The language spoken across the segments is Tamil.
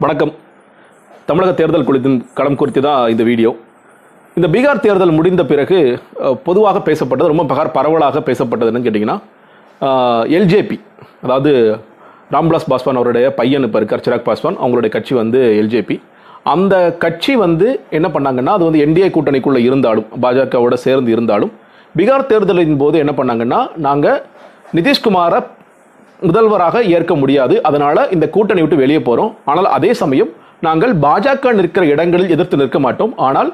வணக்கம். தமிழக தேர்தல் குழுத்தின் களம் குறித்து தான் இந்த வீடியோ. இந்த பீகார் தேர்தல் முடிந்த பிறகு பொதுவாக பேசப்பட்டது ரொம்ப பகார் பரவலாக பேசப்பட்டது என்னன்னு கேட்டிங்கன்னா எல்ஜேபி அதாவது ராம்விலாஸ் பாஸ்வான் அவருடைய பையன் இப்போ இருக்கார் சிராக் பாஸ்வான் அவங்களுடைய கட்சி வந்து எல்ஜேபி அந்த கட்சி வந்து என்ன பண்ணாங்கன்னா அது வந்து என்டிஏ கூட்டணிக்குள்ளே இருந்தாலும் பாஜகவோட சேர்ந்து இருந்தாலும் பீகார் தேர்தலின் போது என்ன பண்ணாங்கன்னா நாங்கள் நிதிஷ்குமாரை முதல்வராக ஏற்க முடியாது. அதனால இந்த கூட்டணி விட்டு வெளியே போறோம். ஆனால் அதே சமயம் நாங்கள் பாஜக நிற்கிற இடங்களில் எதிர்த்து நிற்க மாட்டோம். ஆனால்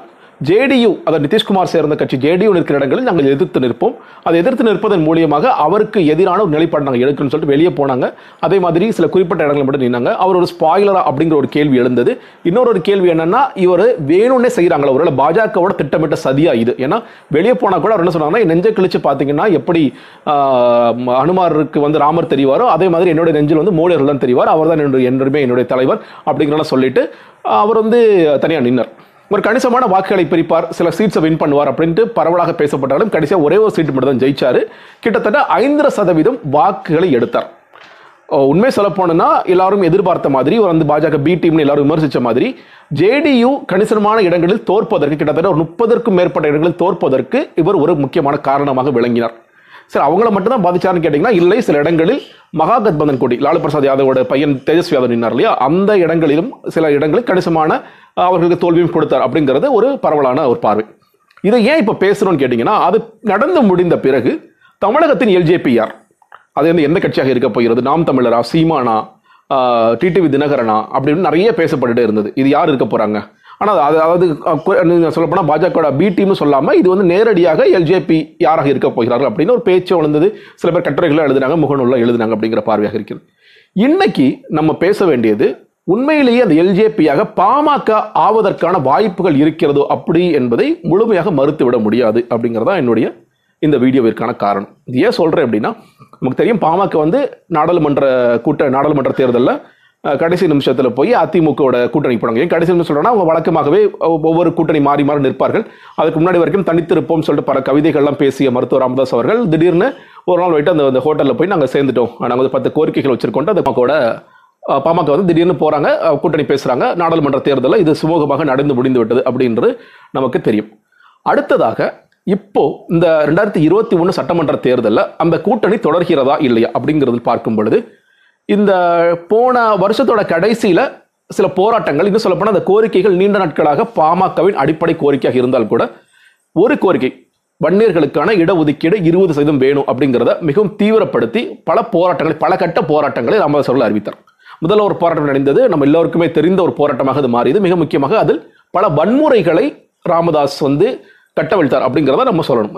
ஜேடியு அதாவது நிதிஷ்குமார் சேர்ந்த கட்சி ஜேடியு நிற்கிற இடங்களில் நாங்கள் எதிர்த்து நிற்போம். அதை எதிர்த்து நிற்பதன் மூலியமாக அவருக்கு எதிரான ஒரு நிலைப்பாடு நாங்கள் எடுக்கணும்னு சொல்லிட்டு வெளியே போனாங்க. அதே மாதிரி சில குறிப்பிட்ட இடங்கள் மட்டும் நின்னாங்க. அவர் ஒரு ஸ்பாயிலரா அப்படிங்கிற ஒரு கேள்வி எழுந்தது. இன்னொரு ஒரு கேள்வி என்னன்னா இவர் வேணும்னே செய்கிறாங்களா ஒருவேளை பாஜகவோட திட்டமிட்ட சதியா இது? ஏன்னா வெளியே போனா கூட அவர் என்ன சொன்னாங்கன்னா என் நெஞ்சை கிழிச்சு பார்த்தீங்கன்னா எப்படி அனுமாருக்கு வந்து ராமர் தெரிவாரோ அதே மாதிரி என்னுடைய நெஞ்சில் வந்து மோடி தான் தெரிவார். அவர் தான் என்னுடைய என்றுமே என்னுடைய தலைவர் அப்படிங்கிறலாம் சொல்லிட்டு அவர் வந்து தனியாக நின்னார். ஒரு கணிசமான வாக்குகளை பிரிப்பார். சில சீட்ஸை வின் பண்ணுவார் அப்படின்ட்டு பரவலாக பேசப்பட்டாலும் கடைசியாக ஒரே ஒரு சீட் மட்டும் தான் ஜெயிச்சாரு. கிட்டத்தட்ட ஐந்தரை சதவீதம் வாக்குகளை எடுத்தார். உண்மை சொல்ல போனோம்னா எல்லாரும் எதிர்பார்த்த மாதிரி ஒரு வந்து பாஜக பி டீம்னு எல்லாரும் விமர்சித்த மாதிரி ஜேடியு கணிசமான இடங்களில் தோற்பதற்கு கிட்டத்தட்ட ஒரு முப்பதற்கும் மேற்பட்ட இடங்களில் தோற்பதற்கு இவர் ஒரு முக்கியமான காரணமாக விளங்கினார். சரி அவங்கள மட்டும் தான் பாதிச்சாருன்னு கேட்டிங்கன்னா இல்லை சில இடங்களில் மகா கத்பந்தன் கொடி லாலு பிரசாத் யாதவோட பையன் தேஜஸ்வி யாதவ் நின்னார் இல்லையா? அந்த இடங்களிலும் சில இடங்களில் கணிசமான அவர்களுக்கு தோல்வியும் கொடுத்தார் அப்படிங்கிறது ஒரு பரவலான ஒரு பார்வை. இதை ஏன் இப்போ பேசுறோம்னு கேட்டிங்கன்னா அது நடந்து முடிந்த பிறகு தமிழகத்தின் எல்ஜேபிஆர் அது வந்து எந்த கட்சியாக இருக்க போகிறது? நாம் தமிழரா சீமானா டிடிவி தினகரனா அப்படின்னு நிறைய பேசப்பட்டுட்டே இருந்தது. இது யார் இருக்க போறாங்க? ஆனால் அது அதாவது சொல்ல போனால் பாஜக பி டீம்னு சொல்லாமல் இது வந்து நேரடியாக எல்ஜேபி யாராக இருக்க போகிறார்கள் அப்படின்னு ஒரு பேச்சு வளர்ந்தது. சில பேர் கட்டுரைகளை எழுதினாங்க முகநூலில் எழுதினாங்க அப்படிங்கிற பார்வையாக இருக்கிறது. இன்னைக்கு நம்ம பேச வேண்டியது உண்மையிலேயே அந்த எல்ஜேபியாக பாமக ஆவதற்கான வாய்ப்புகள் இருக்கிறதோ அப்படி என்பதை முழுமையாக மறுத்துவிட முடியாது அப்படிங்கிறதா என்னுடைய இந்த வீடியோவிற்கான காரணம். இது ஏன் சொல்கிறேன் அப்படின்னா நமக்கு தெரியும் பாமக வந்து நாடாளுமன்ற கூட்ட நாடாளுமன்ற தேர்தலில் கடைசி நிமிஷத்தில் போய் அதிமுகவோட கூட்டணி போனாங்க ஏன் கடைசி நிமிஷம் சொல்கிறேன்னா அவங்க வழக்கமாகவே ஒவ்வொரு கூட்டணி மாறி மாறி நிற்பார்கள். அதுக்கு முன்னாடி வரைக்கும் தனித்திருப்போம் சொல்லிட்டு பல கவிதைகள்லாம் பேசிய மருத்துவர் ராமதாஸ் அவர்கள் திடீர்னு ஒரு நாள் போயிட்டு அந்த அந்த ஹோட்டலில் போய் நாங்கள் சேர்ந்துட்டோம். நாங்கள் வந்து பத்து கோரிக்கைகள் வச்சுருக்கோம் அந்த கூட பாமக வந்து திடீர்னு போகிறாங்க கூட்டணி பேசுகிறாங்க நாடாளுமன்ற தேர்தலில் இது சுமூகமாக நடந்து முடிந்து விட்டது அப்படின்றது நமக்கு தெரியும். அடுத்ததாக இப்போ இந்த ரெண்டாயிரத்தி இருபத்தி ஒன்று சட்டமன்ற தேர்தலில் அந்த கூட்டணி தொடர்கிறதா இல்லையா அப்படிங்கிறது பார்க்கும் பொழுது இந்த போன வருஷத்தோட கடைசியில் சில போராட்டங்கள் இன்னும் சொல்லப்போனால் அந்த கோரிக்கைகள் நீண்ட நாட்களாக பாமகவின் அடிப்படை கோரிக்கையாக இருந்தால் கூட ஒரு கோரிக்கை வன்னியர்களுக்கான இடஒதுக்கீடு இருபது சதவீதம் வேணும் அப்படிங்கிறத மிகவும் தீவிரப்படுத்தி பல போராட்டங்களை பல கட்ட போராட்டங்களை ராமதாஸ் அவர்கள் அறிவித்தார். முதல்ல ஒரு போராட்டம் நடந்தது நம்ம எல்லோருக்குமே தெரிந்த ஒரு போராட்டமாக அது மாறியது. மிக முக்கியமாக அதில் பல வன்முறைகளை ராமதாஸ் வந்து கட்டவிழ்த்தார் அப்படிங்கிறத நம்ம சொல்லணும்.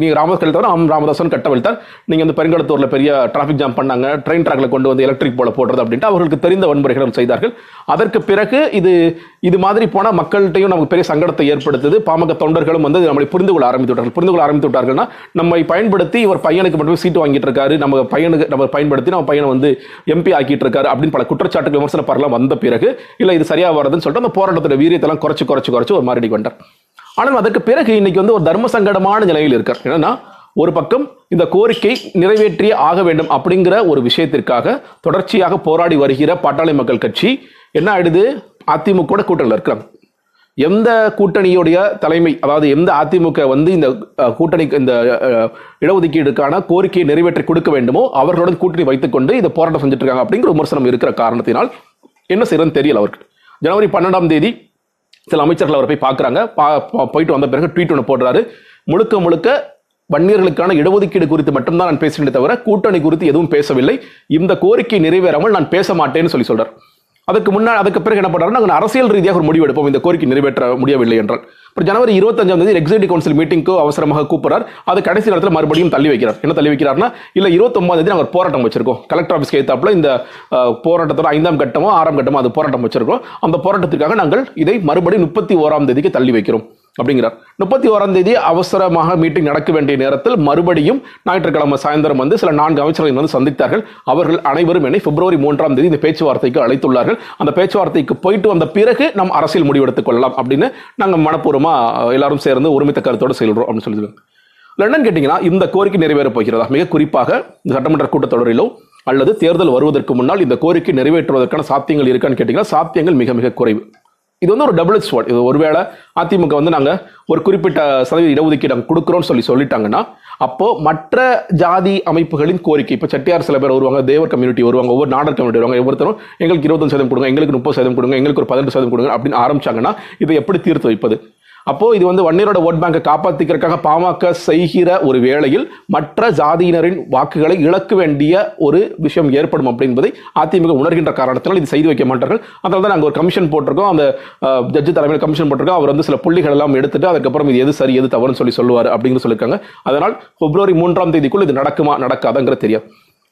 நீங்கள் ராமதாஸ் கட்டவிழ்த்தார் ஆம் ராமதாசன் கட்டவிழ்த்தார். நீங்கள் வந்து பெருங்கடத்தூரில் பெரிய டிராஃபிக் ஜாம் பண்ணாங்க ட்ரெயின் ட்ராக்ல கொண்டு வந்து எலக்ட்ரிக் போல போடுறது அப்படின்ட்டு அவர்களுக்கு தெரிந்த வன்முறைகளும் செய்தார்கள். அதற்கு பிறகு இது இது மாதிரி போனால் மக்கள்கிட்டையும் நமக்கு பெரிய சங்கடத்தை ஏற்படுத்துது. பாமக தொண்டர்களும் வந்து நம்மளை புரிந்து கொள்ள ஆரம்பித்து விட்டார்கள். புரிந்து கொள்ள ஆரம்பித்து விட்டார்கள்னா நம்மை பயன்படுத்தி இவர் பையனுக்கு மட்டுமே சீட்டு வாங்கிட்டு இருக்காரு. நம்ம பையனுக்கு நம்ம பயன்படுத்தி நம்ம பையனை வந்து எம்பி ஆக்கிட்டு இருக்காரு அப்படின்னு பல குற்றச்சாட்டுகள் விமர்சன பரலாம் வந்த பிறகு இல்லை இது சரியாக வருதுன்னு சொல்லிட்டு அந்த போராட்டத்தோட வீரியத்தெல்லாம் குறைச்சு குறைச்சு குறைச்சு ஒரு மாதிரி கொண்டார். ஆனால் அதற்கு பிறகு இன்னைக்கு வந்து ஒரு தர்ம சங்கடமான நிலையில் இருக்கார். என்னன்னா ஒரு பக்கம் இந்த கோரிக்கை நிறைவேற்றியே ஆக வேண்டும் அப்படிங்கிற ஒரு விஷயத்திற்காக தொடர்ச்சியாக போராடி வருகிற பாட்டாளி மக்கள் கட்சி என்ன ஆயிடுது? அதிமுக கூட்டணியில் இருக்கிறாங்க. எந்த கூட்டணியுடைய தலைமை அதாவது எந்த அதிமுக வந்து இந்த கூட்டணி இந்த இடஒதுக்கீடுக்கான கோரிக்கையை நிறைவேற்றி கொடுக்க வேண்டுமோ அவர்களுடன் கூட்டணி வைத்துக்கொண்டு இந்த போராட்டம் செஞ்சுட்டு இருக்காங்க அப்படிங்கிற விமர்சனம் இருக்கிற காரணத்தினால் என்ன செய்யறதுன்னு தெரியல அவருக்கு ஜனவரி பன்னெண்டாம் தேதி சில அமைச்சர்கள் அவரை போய் பார்க்குறாங்க. பா போயிட்டு வந்த பிறகு ட்வீட் ஒன்று போடுறாரு. முழுக்க முழுக்க வன்னியர்களுக்கான இடஒதுக்கீடு குறித்து மட்டும்தான் நான் பேசினே தவிர கூட்டணி குறித்து எதுவும் பேசவில்லை. இந்த கோரிக்கை நிறைவேறாமல் நான் பேச மாட்டேன்னு சொல்லி சொல்றார். அதுக்கு முன்னாடி அதுக்கு பிறகு என்ன பண்ணுறாரு நாங்கள் அரசியல் ரீதியாக ஒரு முடிவு எடுப்போம். இந்த கோரிக்கை நிறைவேற்ற முடியவில்லை என்றால். அப்புறம் ஜனவரி இருபத்தஞ்சாம் தேதி எக்ஸிகூட்டிவ் கவுன்சில் மீட்டிங்க்கு அவசரமாக கூப்பிடுறார். அது கடைசி நேரத்தில் மறுபடியும் தள்ளி வைக்கிறார். என்ன தள்ளி வைக்கிறார்னா இல்லை இருபத்தொன்பதாம் தேதி நாங்கள் போராட்டம் வச்சிருக்கோம். கலெக்டர் ஆஃபீஸ்க்கு ஏத்தாப்புல இந்த போராட்டத்தில் போராட்டத்தோட ஐந்தாம் கட்டமோ ஆறாம் கட்டமோ அது போராட்டம் வச்சிருக்கோம் அந்த போராட்டத்திற்காக நாங்கள் இதை மறுபடியும் முப்பத்தி ஓராம் தேதிக்கு தள்ளி வைக்கிறோம் அப்படிங்கிறார். முப்பத்தி ஓராம் தேதி அவசரமாக மீட்டிங் நடக்க வேண்டிய நேரத்தில் மறுபடியும் ஞாயிற்றுக்கிழமை சாயந்தரம் வந்து சில நான்கு அமைச்சர்களை வந்து சந்தித்தார்கள். அவர்கள் அனைவரும் என்னை பிப்ரவரி மூன்றாம் தேதி இந்த பேச்சுவார்த்தைக்கு அழைத்துள்ளார்கள். அந்த பேச்சுவார்த்தைக்கு போயிட்டு வந்த பிறகு நாம் அரசியல் முடிவெடுத்துக் கொள்ளலாம் அப்படின்னு நாங்கள் மனப்பூர்வமாக அஹ், எல்லாரும் சேர்ந்து ஒருமித்த கருத்தோடு செயல்றோம் அப்படின்னு சொல்லி லண்டன் கேட்டீங்கன்னா இந்த கோரிக்கை நிறைவேறப் போகிறதா? மிக குறிப்பாக இந்த சட்டமன்ற கூட்டத்தொடரிலோ அல்லது தேர்தல் வருவதற்கு முன்னால் இந்த கோரிக்கை நிறைவேற்றுவதற்கான சாத்தியங்கள் இருக்கான்னு கேட்டீங்கன்னா சாத்தியங்கள் மிக மிக குறைவு. இது வந்து ஒரு டபுள் ஸ்வாட் இது ஒருவேளை அதிமுக வந்து நாங்க ஒரு குறிப்பிட்ட சதவீத இடஒதுக்கீடு நாங்கள் கொடுக்குறோம்னு சொல்லி சொல்லிட்டாங்கன்னா அப்போ மற்ற ஜாதி அமைப்புகளின் கோரிக்கை இப்போ செட்டியார் சில பேர் வருவாங்க தேவர் கம்யூனிட்டி வருவாங்க ஒவ்வொரு நாடர் கம்யூனிட்டி வருவாங்க ஒவ்வொருத்தரும் எங்களுக்கு இருபத்தஞ்சு சதவீதம் கொடுங்க எங்களுக்கு முப்பது சதவீதம் கொடுங்க எங்களுக்கு ஒரு பதினெட்டு சதவீதம் கொடுங்க அப்படின்னு ஆரம்பிச்சாங்கன்னா இதை எப்படி தீர்த்து வைப்பது? அப்போ இது வந்து வன்னியரோட ஓட் பேங்கை காப்பாத்திக்கிறதுக்காக பாமக செய்கிற ஒரு வேளையில் மற்ற ஜாதியினரின் வாக்குகளை இழக்க வேண்டிய ஒரு விஷயம் ஏற்படும் அப்படின்பதை அதிமுக உணர்கின்ற காரணத்தினால் இது செய்து வைக்க மாட்டார்கள். அதனால தான் நாங்கள் ஒரு கமிஷன் போட்டிருக்கோம். அந்த ஜட்ஜு தலைமையில் கமிஷன் போட்டிருக்கோம். அவர் வந்து சில புள்ளிகள் எல்லாம் எடுத்துட்டு அதுக்கப்புறம் இது எது சரி எது தவறுன்னு சொல்லி சொல்லுவார் அப்படின்னு சொல்லியிருக்காங்க. அதனால் பிப்ரவரி மூன்றாம் தேதிக்குள் இது நடக்குமா நடக்காதுங்கிறது தெரியும்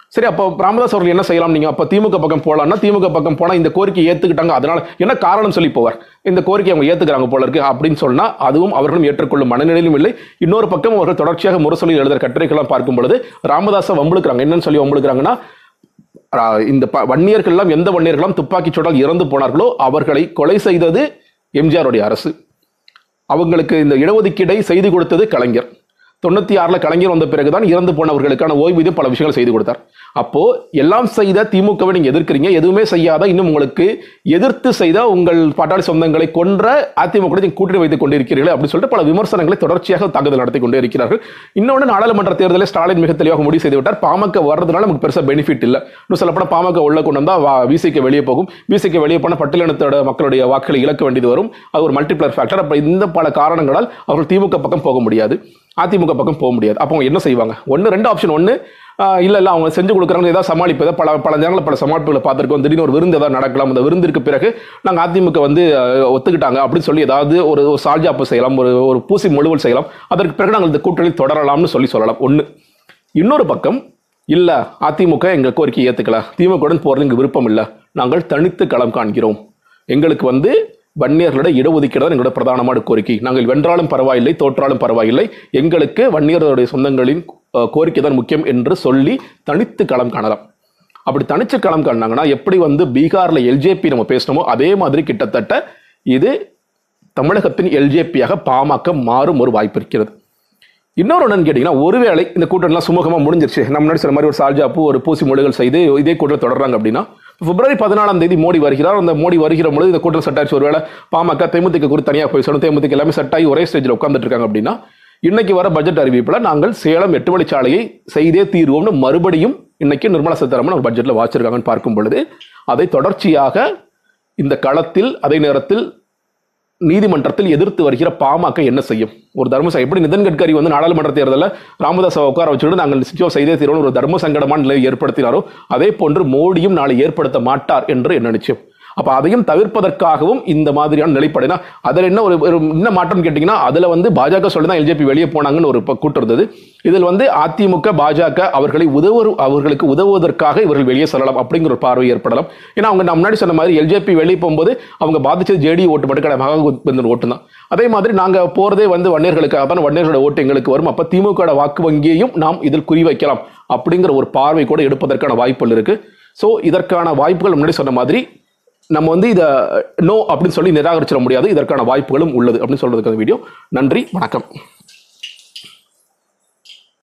சரி அப்போ ராமதாஸ் அவர்கள் என்ன செய்யலாம்? நீங்க அப்போ திமுக பக்கம் போகலாம்னா திமுக பக்கம் போனால் இந்த கோரிக்கை ஏத்துக்கிட்டாங்க. அதனால் என்ன காரணம் சொல்லி போவார்? இந்த கோரிக்கை அவங்க ஏத்துக்கிறாங்க போல இருக்கு அப்படின்னு சொன்னால் அதுவும் அவர்களும் ஏற்றுக்கொள்ளும் மனநிலையிலும் இல்லை. இன்னொரு பக்கம் அவர்கள் தொடர்ச்சியாக முரசொலியில் எழுதுகிற கட்டுரைகள்லாம் பார்க்கும் பொழுது ராமதாஸை வம்புழுக்கிறாங்க. என்னன்னு சொல்லி வம்புழுக்கிறாங்கன்னா இந்த ப- வன்னியர்கள்லாம் எந்த வன்னியர்களும் துப்பாக்கி சூடால் இறந்து போனார்களோ அவர்களை கொலை செய்தது எம்ஜிஆருடைய அரசு. அவங்களுக்கு இந்த இடஒதுக்கீடை செய்து கொடுத்தது கலைஞர். தொண்ணூற்றி ஆறில் கலைஞர் வந்த பிறகுதான் இறந்து போனவர்களுக்கான ஓய்வூதியம் பல விஷயங்கள் செய்து கொடுத்தார். அப்போ எல்லாம் செய்த திமுகவை நீங்கள் எதிர்க்கிறீங்க எதுவுமே செய்யாத இன்னும் உங்களுக்கு எதிர்த்து செய்த உங்கள் பாட்டாளி சொந்தங்களை கொன்ற அதிமுக நீங்கள் கூட்டணி வைத்துக் கொண்டிருக்கிறீர்கள் அப்படின்னு சொல்லிட்டு பல விமர்சனங்களை தொடர்ச்சியாக தாக்குதல் நடத்தி கொண்டே இருக்கிறார்கள். இன்னொன்று நாடாளுமன்ற தேர்தலில் ஸ்டாலின் மிக தெளிவாக முடிவு செய்து விட்டார். பாமக வர்றதுனால நமக்கு பெருசாக பெனிஃபிட் இல்லை. இன்னும் சொல்லப்போனா பாமக உள்ள கொண்டு வந்தால் விசிக்கு வெளியே போகும். விசிக்கு வெளியே போன பட்டியலினத்தோட மக்களுடைய வாக்குகளை இழக்க வேண்டியது வரும். அது ஒரு மல்டிப்ளர் ஃபேக்டர் அப்போ இந்த பல காரணங்களால் அவர்கள் திமுக பக்கம் போக முடியாது. அதிமுக பக்கம் போக முடியாது. அப்போ என்ன செய்வாங்க? ஒன்று ரெண்டு ஆப்ஷன் ஒன்று இல்லை இல்லை அவங்க செஞ்சு கொடுக்குறாங்க ஏதாவது சமாளிப்பதை பல பல நேரங்களில் பல சமாளிப்புகளை பார்த்துருக்கோம். திடீர்னு ஒரு விருந்து ஏதாவது நடக்கலாம். அந்த விருந்திற்கு பிறகு நாங்கள் அதிமுக வந்து ஒத்துக்கிட்டாங்க அப்படின்னு சொல்லி ஏதாவது ஒரு ஒரு சால்ஜாப்பு செய்யலாம். ஒரு ஒரு பூசி முழுவல் செய்யலாம். அதற்கு பிறகு நாங்கள் இந்த கூட்டணி தொடரலாம்னு சொல்லி சொல்லலாம். ஒன்று இன்னொரு பக்கம் இல்லை அதிமுக எங்கள் கோரிக்கை ஏற்றுக்கல திமுகவுடன் போகிறது எங்கள் விருப்பம் இல்லை. நாங்கள் தனித்து களம் காண்கிறோம். எங்களுக்கு வந்து வன்னியர்களோட இடஒதுக்கீடு தான் எங்களோட பிரதானமான கோரிக்கை. நாங்கள் வென்றாலும் பரவாயில்லை தோற்றாலும் பரவாயில்லை. எங்களுக்கு வன்னியர்களுடைய சொந்தங்களின் கோரிக்கை தான் முக்கியம் என்று சொல்லி தனித்து களம் காணலாம். அப்படி தனிச்சு களம் காணாங்கன்னா எப்படி வந்து பீகாரில் எல்ஜேபி நம்ம பேசணுமோ அதே மாதிரி கிட்டத்தட்ட இது தமிழகத்தின் எல்ஜேபியாக பாமக மாறும் ஒரு வாய்ப்பு இருக்கிறது. இன்னொரு என்னன்னு கேட்டிங்கன்னா ஒருவேளை இந்த கூட்டம்லாம் சுமூகமாக முடிஞ்சிருச்சு. நம்ம முன்னாடி சொன்ன மாதிரி ஒரு சால்ஜாப்பு ஒரு பூசி மொழிகள் செய்து இதே கூட்டத்தில் தொடர்றாங்க அப்படின்னா பிப்ரவரி பதினாலாம் தேதி மோடி வருகிறார். அந்த மோடி வருகிற பொழுது இந்த கூட்டம் செட் ஆயிடுச்சு. ஒருவேளை பாமக தேமுதிக குறித்து தனியாக போய் சொல்லணும் தேமுதிக எல்லாமே செட் ஆகி ஒரே ஸ்டேஜில் உட்காந்துருக்காங்க இருக்காங்க அப்படின்னா இன்னைக்கு வர பட்ஜெட் அறிவிப்பில் நாங்கள் சேலம் எட்டு வழிச்சாலையை செய்தே தீர்வோம்னு மறுபடியும் இன்னைக்கு நிர்மலா சீதாராமன் ஒரு பட்ஜெட்டில் வாச்சிருக்காங்கன்னு பார்க்கும் பொழுது அதை தொடர்ச்சியாக இந்த களத்தில் அதே நேரத்தில் நீதிமன்றத்தில் எதிர்த்து வருகிற பாமக என்ன செய்யும்? ஒரு தர்ம எப்படி நிதன் கட்கரி வந்து நாடாளுமன்ற தேர்தலில் ராமதாஸை உட்கார வச்சுட்டு நாங்கள் நிச்சயம் செய்தே தீர்வோம் ஒரு தர்ம சங்கடமான நிலையை ஏற்படுத்தினாரோ அதே போன்று மோடியும் நாளை ஏற்படுத்த மாட்டார் என்று என்ன நிச்சயம்? அப்போ அதையும் தவிர்ப்பதற்காகவும் இந்த மாதிரியான நிலைப்பாடுனா அதில் என்ன ஒரு என்ன மாற்றம் கேட்டிங்கன்னா அதில் வந்து பாஜக சொல்லி தான் எல்ஜேபி வெளியே போனாங்கன்னு ஒரு கூட்டம் இருந்தது. இதில் வந்து அதிமுக பாஜக அவர்களை உதவு அவர்களுக்கு உதவுவதற்காக இவர்கள் வெளியே செல்லலாம் அப்படிங்கிற ஒரு பார்வை ஏற்படலாம். ஏன்னா அவங்க நான் முன்னாடி சொன்ன மாதிரி எல்ஜேபி வெளியே போகும்போது அவங்க பாதிச்சது ஜேடி ஓட்டு மட்டும் கிடையாது மகாகுபந்தன் ஓட்டு தான். அதே மாதிரி நாங்கள் போகிறதே வந்து வன்னியர்களுக்காக தான் வன்னியர்களோட ஓட்டு எங்களுக்கு வரும். அப்போ திமுக வாக்கு வங்கியையும் நாம் இதில் குறிவைக்கலாம் அப்படிங்கிற ஒரு பார்வை கூட எடுப்பதற்கான வாய்ப்புகள் இருக்குது ஸோ இதற்கான வாய்ப்புகள் முன்னாடி சொன்ன மாதிரி நம்ம வந்து இதை நோ அப்படின்னு சொல்லி நிராகரிச்சிட முடியாது. இதற்கான வாய்ப்புகளும் உள்ளது அப்படின்னு சொல்றதுக்கான வீடியோ. நன்றி வணக்கம்.